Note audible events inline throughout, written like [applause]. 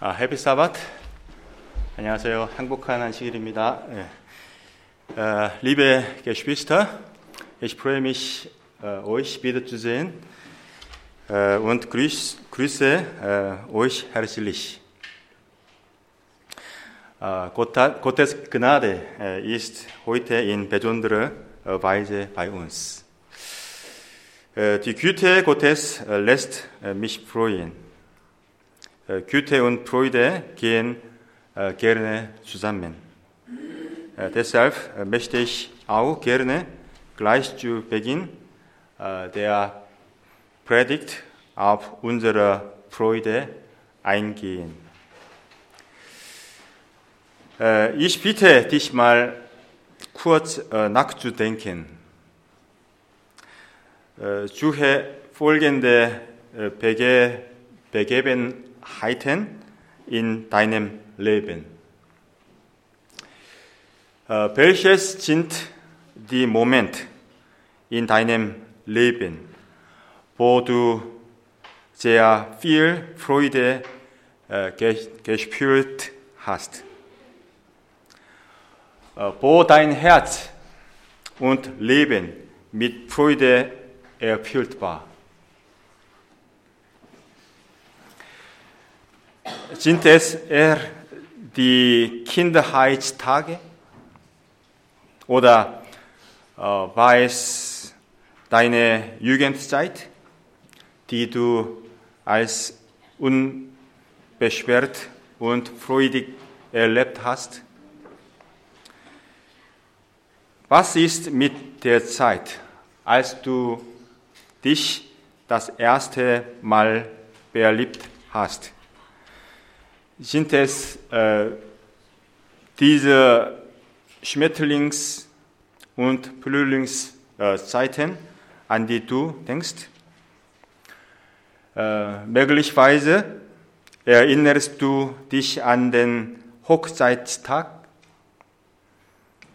아, 해피 사bat. 안녕하세요. 행복한 한식일입니다. 예. Äh, liebe Geschwister, ich freue mich, äh, euch wiederzusehen äh, und grüß, grüße äh, euch herzlich. Äh, Gott- Gottes Gnade äh, ist heute in besonderer äh, Weise bei uns. Äh, Die Güte Gottes äh, lässt äh, mich freuen. Güte und Freude gehen gerne zusammen. Äh, Deshalb äh, möchte ich auch gerne gleich zu Beginn äh, der Predigt auf unsere Freude eingehen. Ich bitte dich mal kurz nachzudenken. Äh, Suche folgende Bege Begebenheiten in deinem Leben. Äh, Welches sind die Momente in deinem Leben, wo du sehr viel Freude äh, ges- gespürt hast? Äh, Wo dein Herz und Leben mit Freude erfüllt war? Sind es eher die Kindheitstage oder äh, war es deine Jugendzeit, die du als unbeschwert und freudig erlebt hast? Was ist mit der Zeit, als du dich das erste Mal verliebt hast? Sind es äh, diese Schmetterlings- und Frühlingszeiten, an die du denkst? Äh, möglicherweise erinnerst du dich an den Hochzeitstag,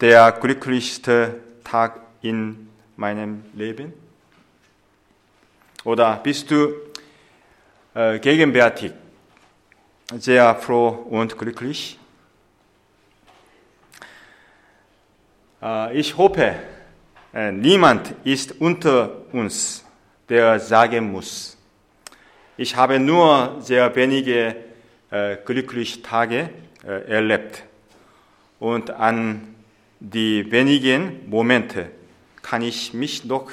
der glücklichste Tag in meinem Leben? Oder bist du äh, gegenwärtig sehr froh und glücklich? Äh, Ich hoffe, äh, niemand ist unter uns, der sagen muss, ich habe nur sehr wenige äh, glückliche Tage erlebt und an die wenigen Momente kann ich mich noch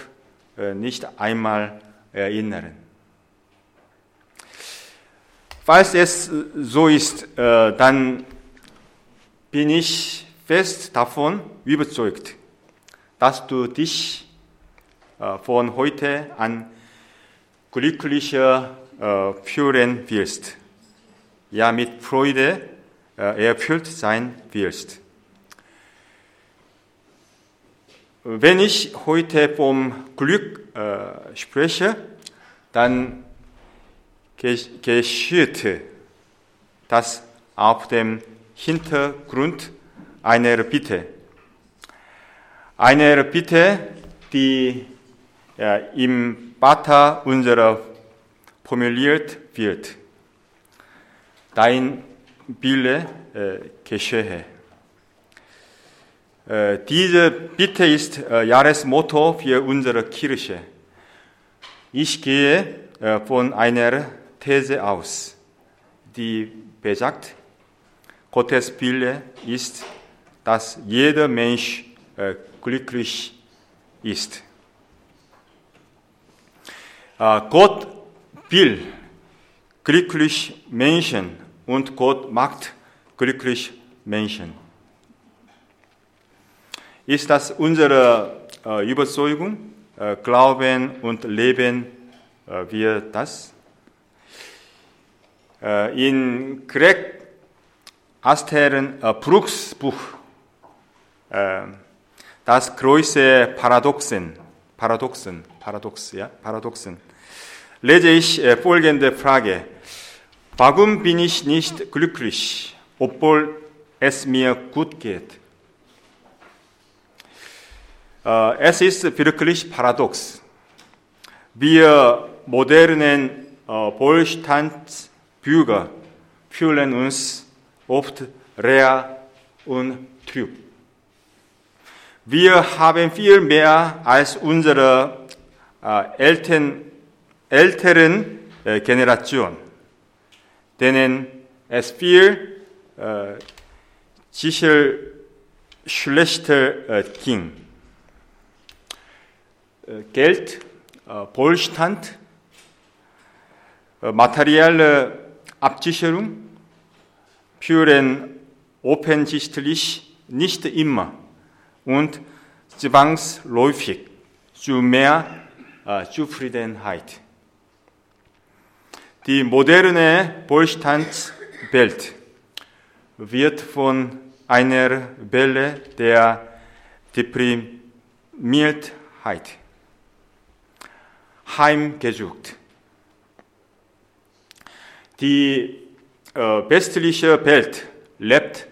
nicht einmal erinnern. Falls es so ist, äh, dann bin ich fest davon überzeugt, dass du dich äh, von heute an glücklicher äh, fühlen wirst. Ja, mit Freude erfüllt sein wirst. Wenn ich heute vom Glück spreche, dann geschieht das auf dem Hintergrund einer Bitte. Einer Bitte, die ja, im Bata unserer formuliert wird. Dein Wille äh, geschehe. Äh, diese Bitte ist äh, Jahresmotto für unsere Kirche. Ich gehe äh, von einer These aus, die besagt, Gottes Wille ist, dass jeder Mensch äh, glücklich ist. Äh, Gott will glücklich Menschen und Gott macht glücklich Menschen. Ist das unsere äh, Überzeugung? Äh, Glauben und Leben äh, wir das? Äh, in Greg Asteren äh, Brooks Buch äh, das große Paradoxen, Paradoxen, Paradox, ja, Paradoxen, lese ich äh, folgende Frage. Warum bin ich nicht glücklich, obwohl es mir gut geht? Äh, Es ist wirklich paradox. Wir modernen äh, Wohlstandsbürger fühlen uns oft leer und trüb. Wir haben viel mehr als unsere äh, Eltern, älteren äh, Generation, denen es viel äh, schlechter äh, ging. Äh, Geld, äh, Wohlstand, materielle Absicherung führen offensichtlich nicht immer und zwangsläufig zu mehr äh, Zufriedenheit. Die moderne Wohlstandswelt wird von einer Welle der Deprimiertheit heimgesucht. Die äh, westliche Welt lebt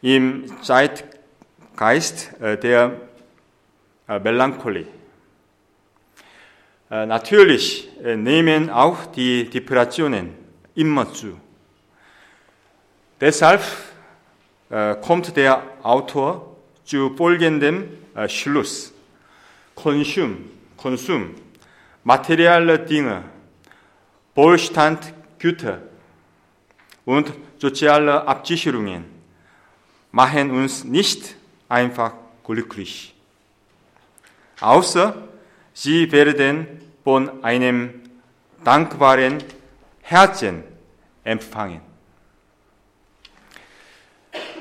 im Zeitgeist äh, der äh, Melancholie. Äh, natürlich äh, nehmen auch die Depressionen immer zu. Deshalb äh, kommt der Autor zu folgendem äh, Schluss. Konsum, Konsum, materielle Dinge, Wohlstand, Güter und soziale Absicherungen machen uns nicht einfach glücklich. Außer sie werden von einem dankbaren Herzen empfangen.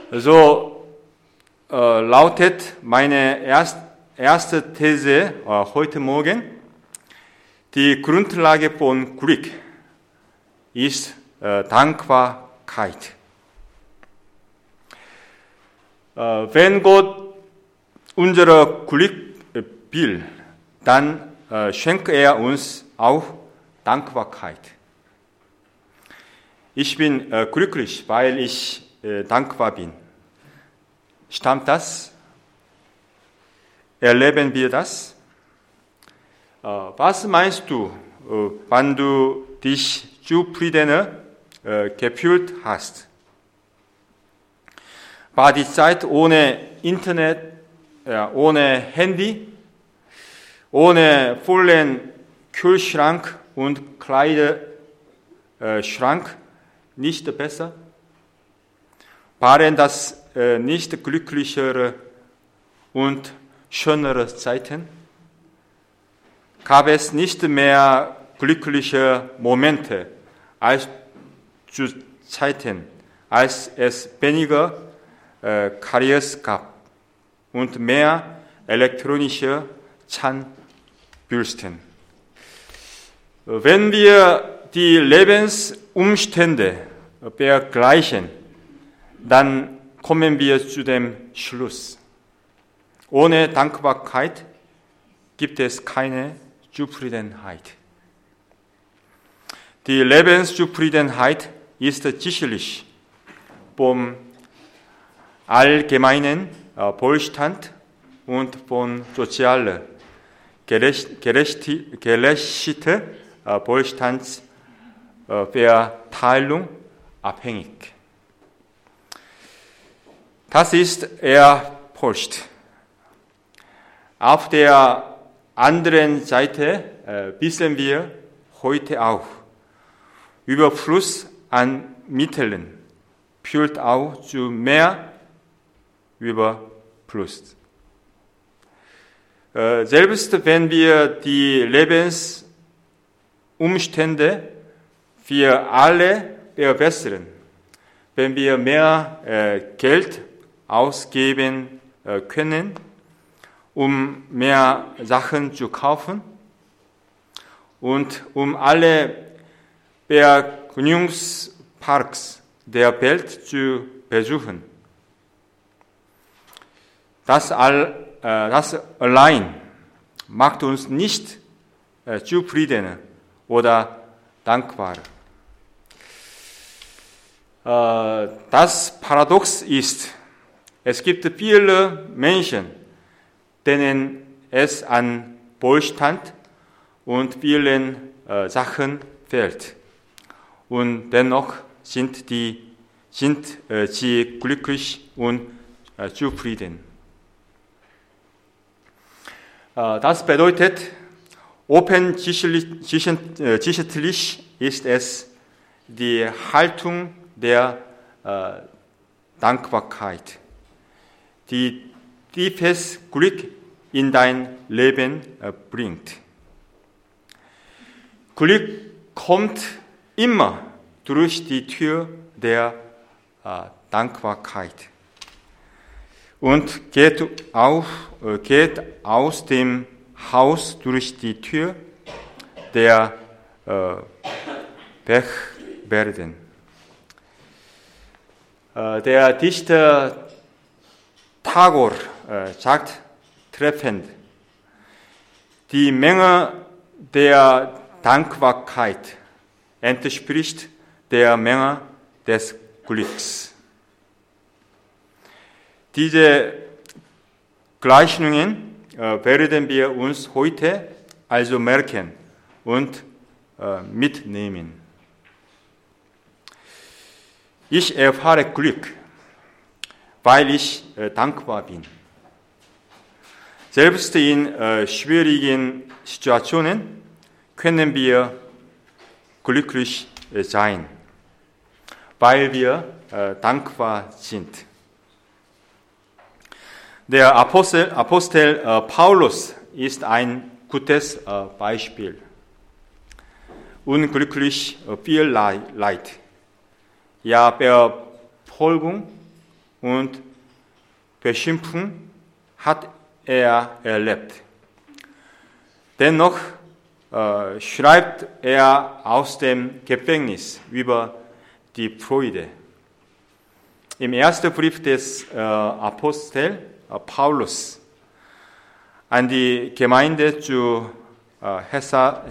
So äh, lautet meine erst, erste These äh, heute Morgen. Die Grundlage von Glück ist äh, Dankbarkeit. Äh, wenn Gott unser Glück will, dann äh, schenkt er uns auch Dankbarkeit. Ich bin äh, glücklich, weil ich äh, dankbar bin. Stammt das? Erleben wir das? Äh, was meinst du, äh, wann du dich zufriedener äh, gefühlt hast? War die Zeit ohne Internet, ohne Handy, ohne vollen Kühlschrank und Kleiderschrank nicht besser? Waren das nicht glücklichere und schönere Zeiten? Gab es nicht mehr glückliche Momente als zu Zeiten, als es weniger äh, Karriers gab und mehr elektronische Zahnbürsten. Wenn wir die Lebensumstände vergleichen, dann kommen wir zu dem Schluss. Ohne Dankbarkeit gibt es keine Zufriedenheit. Die Lebenszufriedenheit ist sicherlich vom allgemeinen äh, Wohlstand und von sozialer gerechte äh, Wohlstandsverteilung abhängig. Das ist erforscht. Auf der anderen Seite äh, wissen wir heute auch, Überfluss an Mitteln führt auch zu mehr Überfluss. Äh, selbst wenn wir die Lebensumstände für alle verbessern, wenn wir mehr äh, Geld ausgeben äh, können, um mehr Sachen zu kaufen und um alle Vergnügungsparks der Welt zu besuchen. Das, all, äh, das allein macht uns nicht äh, zufrieden oder dankbar. Äh, das Paradox ist, es gibt viele Menschen, denen es an Wohlstand und vielen äh, Sachen fehlt. Und dennoch sind, die, sind äh, sie glücklich und äh, zufrieden. Äh, das bedeutet, offensichtlich ist es die Haltung der äh, Dankbarkeit, die tiefes Glück in dein Leben äh, bringt. Glück kommt immer durch die Tür der äh, Dankbarkeit und geht, auf, äh, geht aus dem Haus durch die Tür der äh, Bergwerden. Äh, der Dichter Tagore äh, sagt treffend, die Menge der Dankbarkeit entspricht der Menge des Glücks. Diese Gleichungen äh, werden wir uns heute also merken und äh, mitnehmen. Ich erfahre Glück, weil ich äh, dankbar bin. Selbst in schwierigen Situationen können wir glücklich sein, weil wir dankbar sind. Der Apostel, Apostel äh, Paulus ist ein gutes äh, Beispiel. Unglücklich äh, viel Leid, ja Verfolgung und Beschimpfung hat er erlebt. Dennoch äh, schreibt er aus dem Gefängnis über die Freude. Im ersten Brief des äh, Apostels äh, Paulus an die Gemeinde zu äh,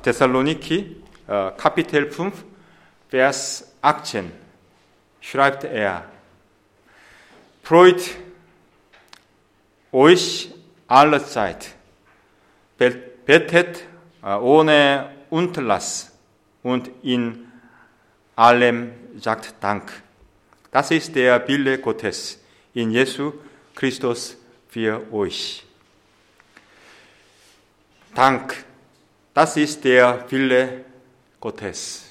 Thessaloniki, äh, Kapitel 5, Vers 18, schreibt er, Freut euch alle Zeit, betet ohne Unterlass und in allem sagt Dank. Das ist der Wille Gottes in Jesu Christus für euch. Dank, das ist der Wille Gottes.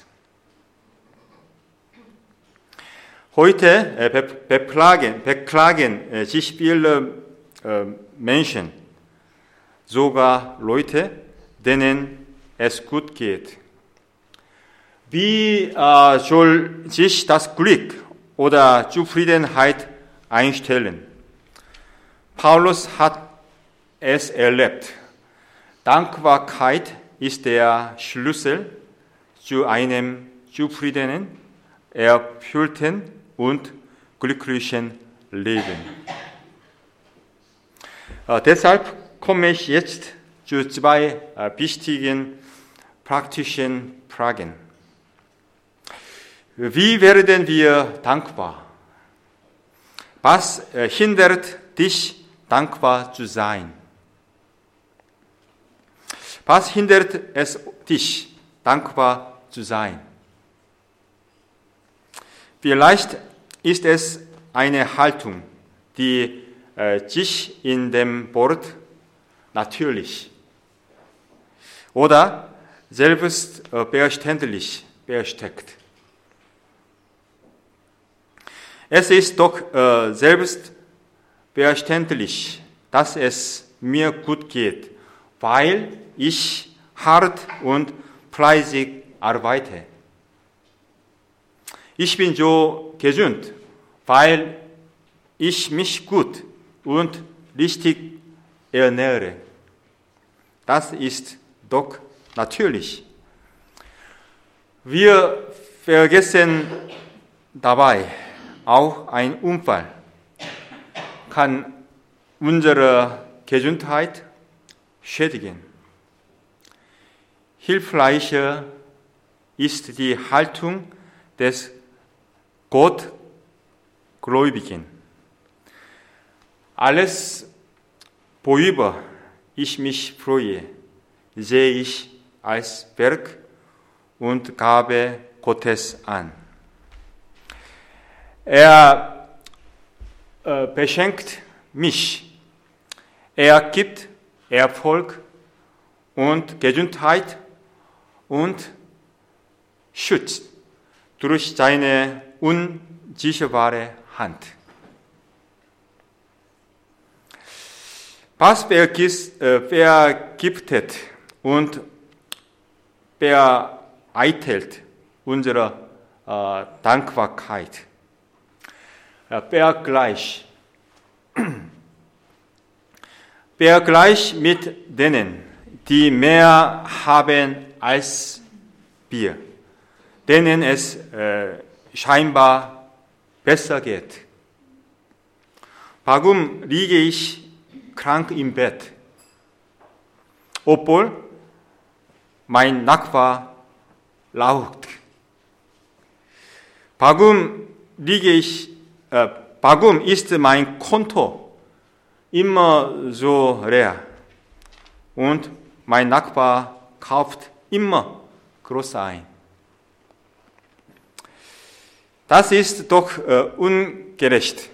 Heute äh, beklagen, beklagen äh, sich viele äh, Menschen, sogar Leute, denen es gut geht. Wie soll sich das Glück oder Zufriedenheit einstellen? Paulus hat es erlebt. Dankbarkeit ist der Schlüssel zu einem zufriedenen, erfüllten und glücklichen Leben. Äh, deshalb komme ich jetzt zu zwei wichtigen praktischen Fragen. Wie werden wir dankbar? Was äh, hindert dich dankbar zu sein. Was hindert es dich, dankbar zu sein? Vielleicht ist es eine Haltung, die äh, sich in dem Wort natürlich oder selbstverständlich äh, versteckt. Es ist doch äh, selbst verständlich, dass es mir gut geht, weil ich hart und fleißig arbeite. Ich bin so gesund, weil ich mich gut und richtig ernähre. Das ist doch natürlich. Wir vergessen dabei auch einen Unfall kann unsere Gesundheit schädigen. Hilfreicher ist die Haltung des Gottgläubigen. Alles, worüber ich mich freue, sehe ich als Werk und Gabe Gottes an. Er äh, beschenkt mich. Er gibt Erfolg und Gesundheit und schützt durch seine unsicherbare Hand. Was vergiftet und beeitelt unsere äh, Dankbarkeit. Vergleich. Vergleich [clears throat] mit denen, die mehr haben als wir, denen es äh, scheinbar besser geht. Warum liege ich krank im Bett, obwohl mein Nachbar laut. Warum liege ich, äh, warum ist mein Konto immer so leer und mein Nachbar kauft immer groß ein? Das ist doch äh, ungerecht.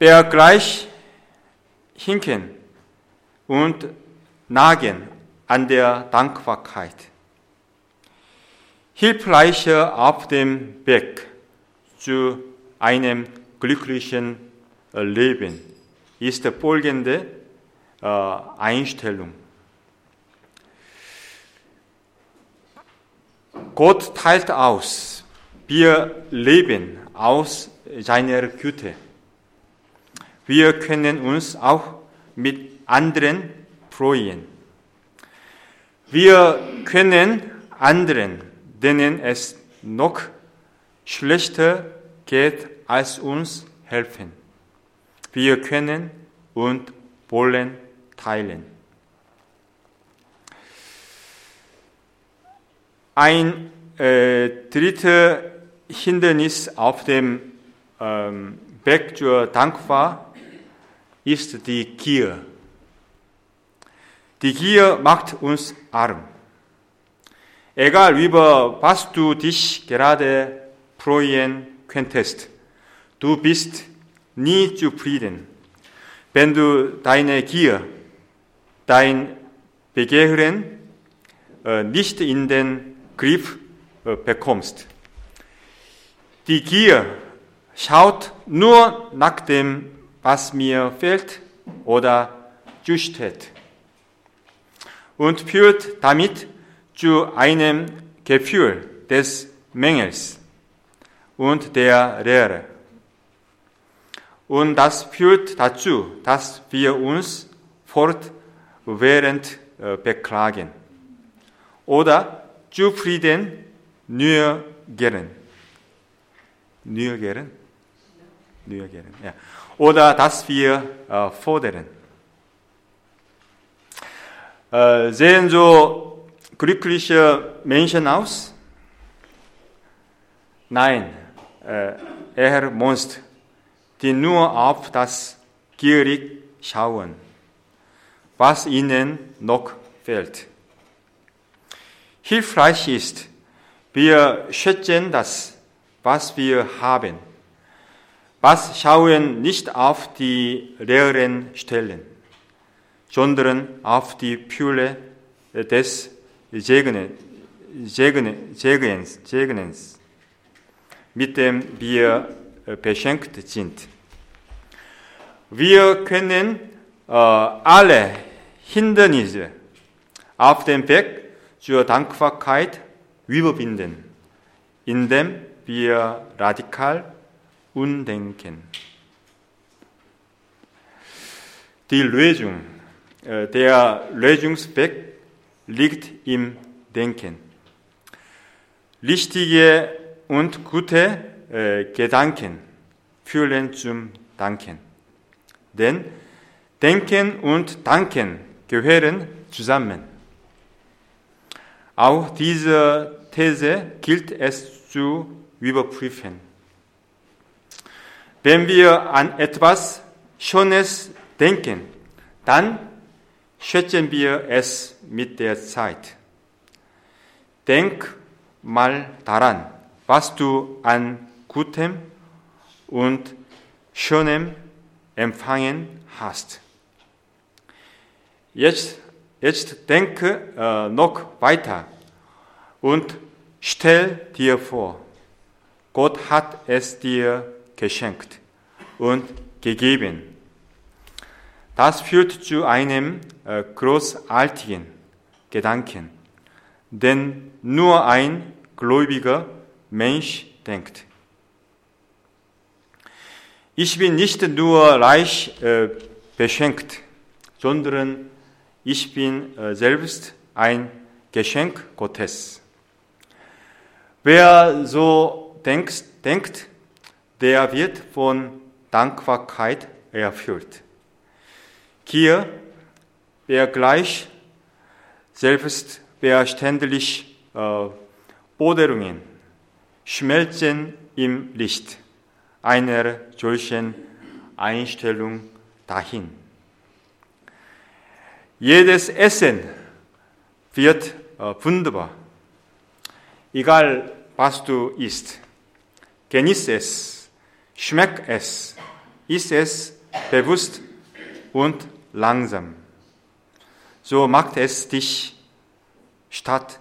Wer gleich hinken und nagen an der Dankbarkeit. Hilfreicher auf dem Weg zu einem glücklichen äh, Leben ist folgende äh, Einstellung. Gott teilt aus. Wir leben aus seiner Güte. Wir können uns auch mit anderen freuen. Wir können anderen, denen es noch schlechter geht als uns, helfen. Wir können und wollen teilen. Ein äh, drittes Hindernis auf dem ähm, Weg zur Dankbarkeit ist die Gier. Die Gier macht uns arm. Egal über was du dich gerade freuen könntest, du bist nie zufrieden, wenn du deine Gier, dein Begehren äh, nicht in den Griff äh, bekommst. Die Gier schaut nur nach dem was mir fehlt oder zusteht. Und führt damit zu einem Gefühl des Mängels und der Lehre. Und das führt dazu, dass wir uns fortwährend äh, beklagen oder zufrieden nürgern. Nürgern? Nürgern, ja oder dass wir äh, fordern. Äh, sehen so glückliche Menschen aus? Nein, äh, eher Monster, die nur auf das gierig schauen, was ihnen noch fehlt. Hilfreich ist, wir schätzen das, was wir haben was schauen nicht auf die leeren Stellen, sondern auf die Fülle des Segnens, Segnens, mit dem wir beschenkt sind. Wir können äh, alle Hindernisse auf dem Weg zur Dankbarkeit überwinden, indem wir radikal Undenken. Die Lösung, äh, der Lösungsweg liegt im Denken. Richtige und gute äh, Gedanken führen zum Danken. Denn Denken und Danken gehören zusammen. Auch diese These gilt es zu überprüfen. Wenn wir an etwas Schönes denken, dann schätzen wir es mit der Zeit. Denk mal daran, was du an Gutem und Schönem empfangen hast. Jetzt, jetzt denke äh, noch weiter und stell dir vor, Gott hat es dir geschenkt und gegeben. Das führt zu einem äh, großartigen Gedanken, denn nur ein gläubiger Mensch denkt. Ich bin nicht nur reich äh, beschenkt, sondern ich bin äh, selbst ein Geschenk Gottes. Wer so denkt, denkt, der wird von Dankbarkeit erfüllt. Hier, wer gleich selbst verständlich äh, Boderungen schmelzen im Licht einer solchen Einstellung dahin. Jedes Essen wird äh, wunderbar. Egal, was du isst. Genieß es, schmeck es, iss es bewusst und langsam. So macht es dich statt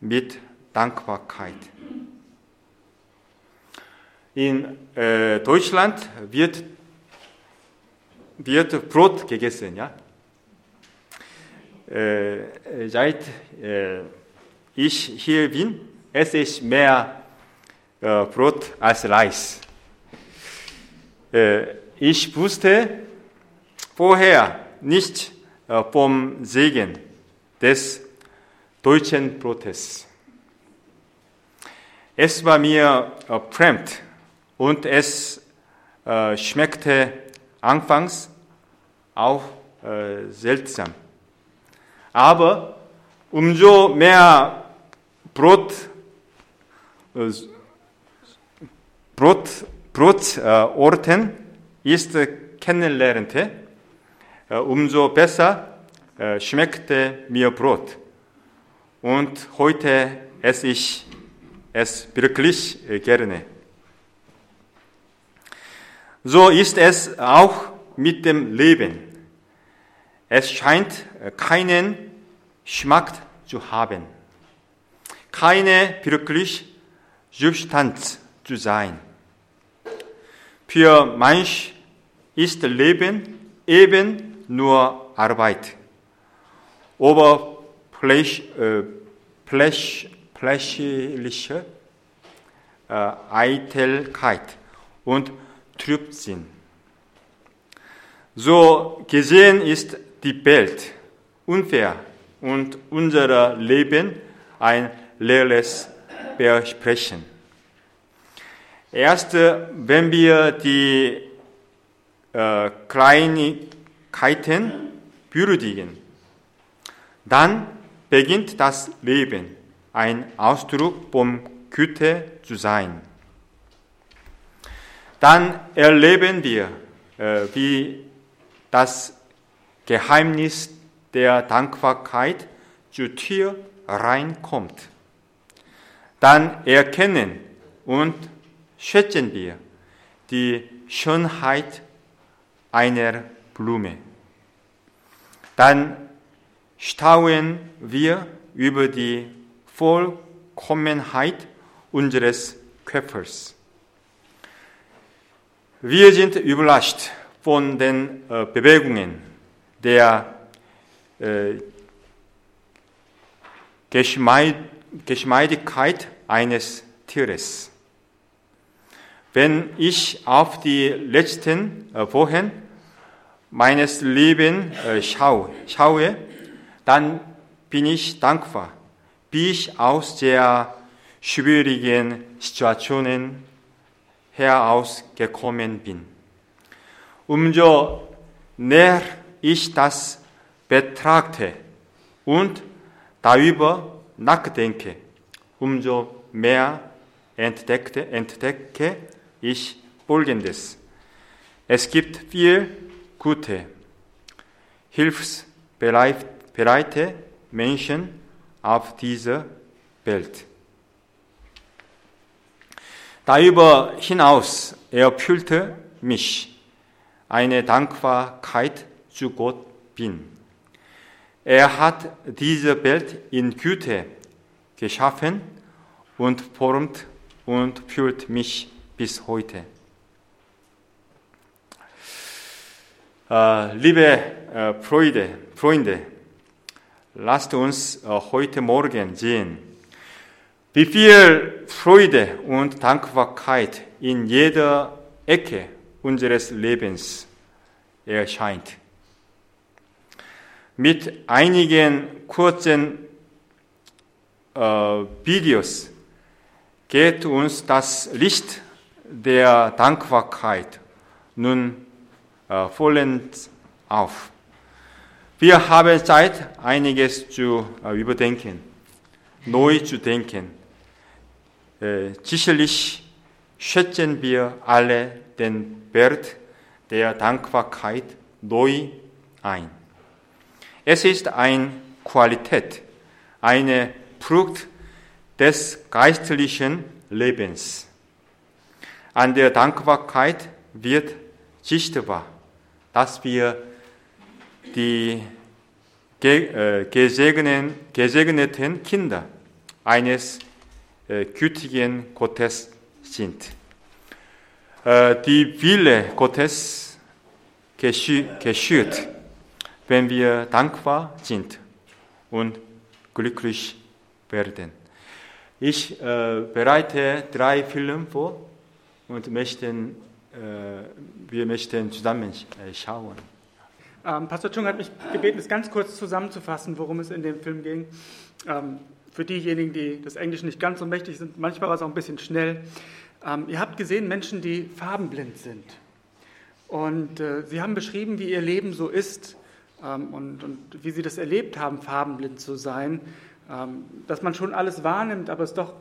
mit Dankbarkeit. In äh, Deutschland wird, wird Brot gegessen. Ja? Äh, seit äh, ich hier bin, esse ich mehr äh, Brot als Reis. Äh, ich wusste vorher nicht äh, vom Segen des deutschen Brotes. Es war mir äh, fremd und es äh, schmeckte anfangs auch seltsam. Aber umso mehr Brot, Brot, Brotorten ist kennenlernte, umso besser äh, schmeckte mir Brot. Und heute esse ich es wirklich äh, gerne. So ist es auch mit dem Leben. Es scheint keinen Geschmack zu haben, keine wirklich Substanz zu sein. Für manch ist Leben eben nur Arbeit. Oberfläch, äh, äh, Eitelkeit und Trübsinn. So gesehen ist die Welt unfair und unser Leben ein leeres Versprechen. Erst wenn wir die äh, Kleinigkeiten würdigen, dann beginnt das Leben ein Ausdruck von Güte zu sein dann erleben wir, äh, wie das Geheimnis der Dankbarkeit zur Tür reinkommt. Dann erkennen und schätzen wir die Schönheit einer Blume. Dann staunen wir über die Vollkommenheit unseres Körpers. Wir sind überrascht von den äh, Bewegungen der äh, Geschmeidigkeit eines Tieres. Wenn ich auf die letzten äh, Wochen meines Lebens äh, schaue, schaue, dann bin ich dankbar, wie ich aus der schwierigen Situationen herausgekommen bin. Umso näher ich das betrachte und darüber nachdenke, umso mehr entdeckte, entdecke ich Folgendes. Es gibt viel gute, hilfsbereite Menschen auf dieser Welt. Darüber hinaus erfüllte mich eine Dankbarkeit zu Gott bin. Er hat diese Welt in Güte geschaffen und formt und führt mich bis heute. Liebe äh, Freunde, Freunde, lasst uns äh, heute Morgen sehen, wie viel Freude und Dankbarkeit in jeder Ecke unseres Lebens erscheint. Mit einigen kurzen äh, Videos geht uns das Licht der Dankbarkeit nun äh, vollends auf. Wir haben Zeit, einiges zu äh, überdenken, neu zu denken. Äh, sicherlich schätzen wir alle den Wert der Dankbarkeit neu ein. Es ist eine Qualität, eine Frucht des geistlichen Lebens. An der Dankbarkeit wird sichtbar, dass wir die äh, gesegneten Kinder eines äh, gütigen Gottes sind. Äh, die Wille Gottes geschieht, wenn wir dankbar sind und glücklich werden. Ich bereite drei Filme vor und möchten, äh, wir möchten zusammen äh, schauen. Ähm, Pastor Chung hat mich gebeten, es ganz kurz zusammenzufassen, worum es in dem Film ging. Ähm, für diejenigen, die das Englisch nicht ganz so mächtig sind, manchmal war es auch ein bisschen schnell. Ähm, ihr habt gesehen Menschen, die farbenblind sind. Und äh, sie haben beschrieben, wie ihr Leben so ist ähm, und, und, wie sie das erlebt haben, farbenblind zu sein. Ähm, dass man schon alles wahrnimmt, aber es doch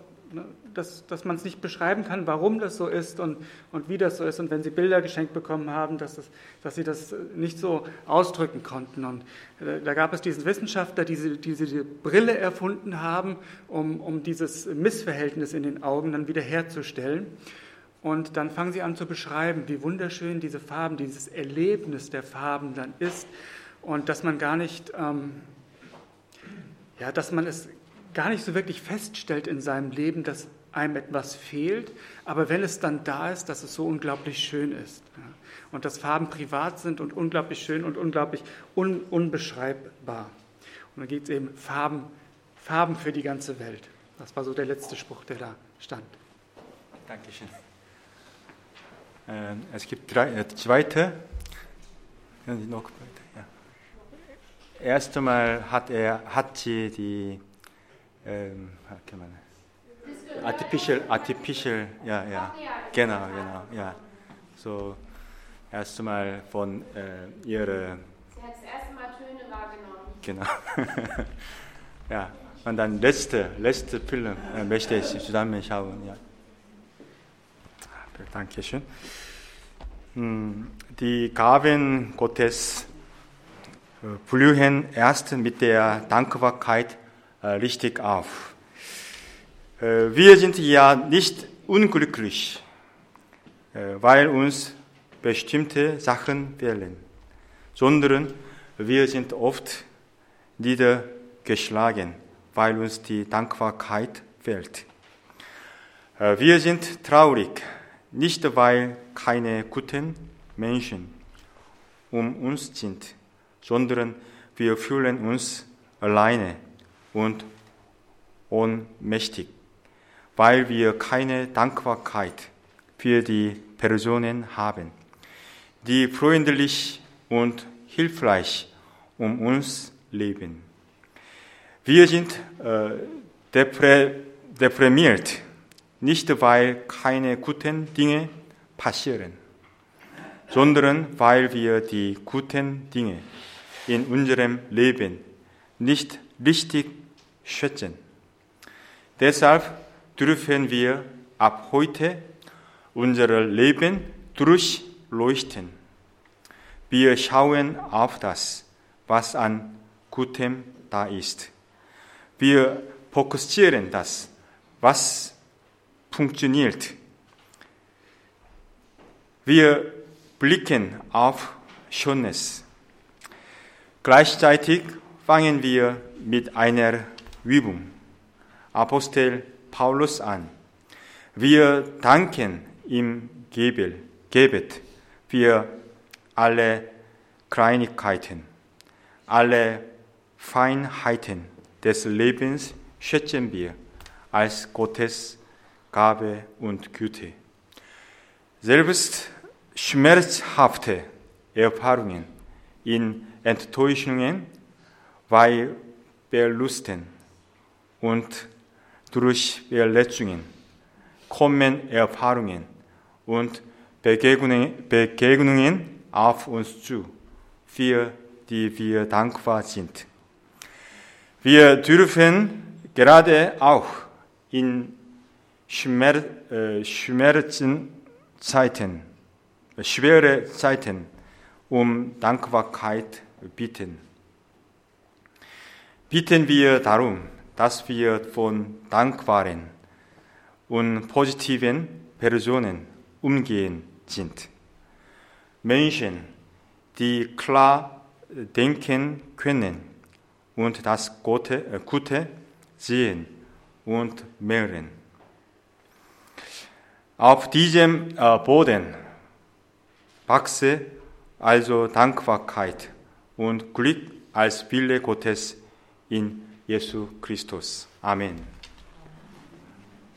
dass, dass man es nicht beschreiben kann, warum das so ist und, und wie das so ist. Und wenn sie Bilder geschenkt bekommen haben, dass, das, dass sie das nicht so ausdrücken konnten. Und äh, da gab es diesen Wissenschaftler, die diese, diese Brille erfunden haben, um, um dieses Missverhältnis in den Augen dann wiederherzustellen. Und dann fangen sie an zu beschreiben, wie wunderschön diese Farben, dieses Erlebnis der Farben dann ist. Und dass man gar nicht, ähm, ja, dass man es gar nicht so wirklich feststellt in seinem Leben, dass einem etwas fehlt, aber wenn es dann da ist, dass es so unglaublich schön ist. Und dass Farben privat sind und unglaublich schön und unglaublich un unbeschreibbar. Und dann geht es eben Farben, Farben für die ganze Welt. Das war so der letzte Spruch, der da stand. Dankeschön. Ähm, es gibt drei, äh, zweite. Noch weiter, ja. Erst einmal hat er, hat sie die ähm, kann man, artificial, artificial, ja, ja, genau, genau, ja. So, erstmal von äh, ihre. Sie hat das erste Mal Töne wahrgenommen. Genau. [laughs] ja, und dann letzte, letzte Film äh, möchte ich zusammen schauen, ja. Dankeschön. Hm, die Gaben Gottes äh, blühen erst mit der Dankbarkeit richtig auf. Äh, wir sind ja nicht unglücklich, äh, weil uns bestimmte Sachen fehlen, sondern wir sind oft niedergeschlagen, weil uns die Dankbarkeit fehlt. Wir sind traurig, nicht weil keine guten Menschen um uns sind, sondern wir fühlen uns alleine und ohnmächtig, weil wir keine Dankbarkeit für die Personen haben, die freundlich und hilfreich um uns leben. Wir sind äh, deprä deprimiert, nicht weil keine guten Dinge passieren, sondern weil wir die guten Dinge in unserem Leben nicht richtig schätzen. Deshalb dürfen wir ab heute unser Leben durchleuchten. Wir schauen auf das, was an Gutem da ist. Wir fokussieren das, was funktioniert Wir blicken auf Schönes. Gleichzeitig fangen wir mit einer Übung Apostel Paulus an. Wir danken im Gebet für alle Kleinigkeiten, alle Feinheiten des Lebens schätzen wir als Gottes Gabe und Güte. Selbst schmerzhafte Erfahrungen in Enttäuschungen, bei Verlusten und durch Verletzungen kommen Erfahrungen und Begegnungen auf uns zu, für die wir dankbar sind. Wir dürfen gerade auch in Schmerz, äh, Schmerzenzeiten, schwere Zeiten um Dankbarkeit bitten. Bitten wir darum, dass wir von dankbaren und positiven Personen umgehen sind. Menschen, die klar denken können und das Gute, äh, Gute sehen und mehren. Auf diesem äh, Boden wachse also Dankbarkeit und Glück als Wille Gottes in 예수 그리스도스. 아멘.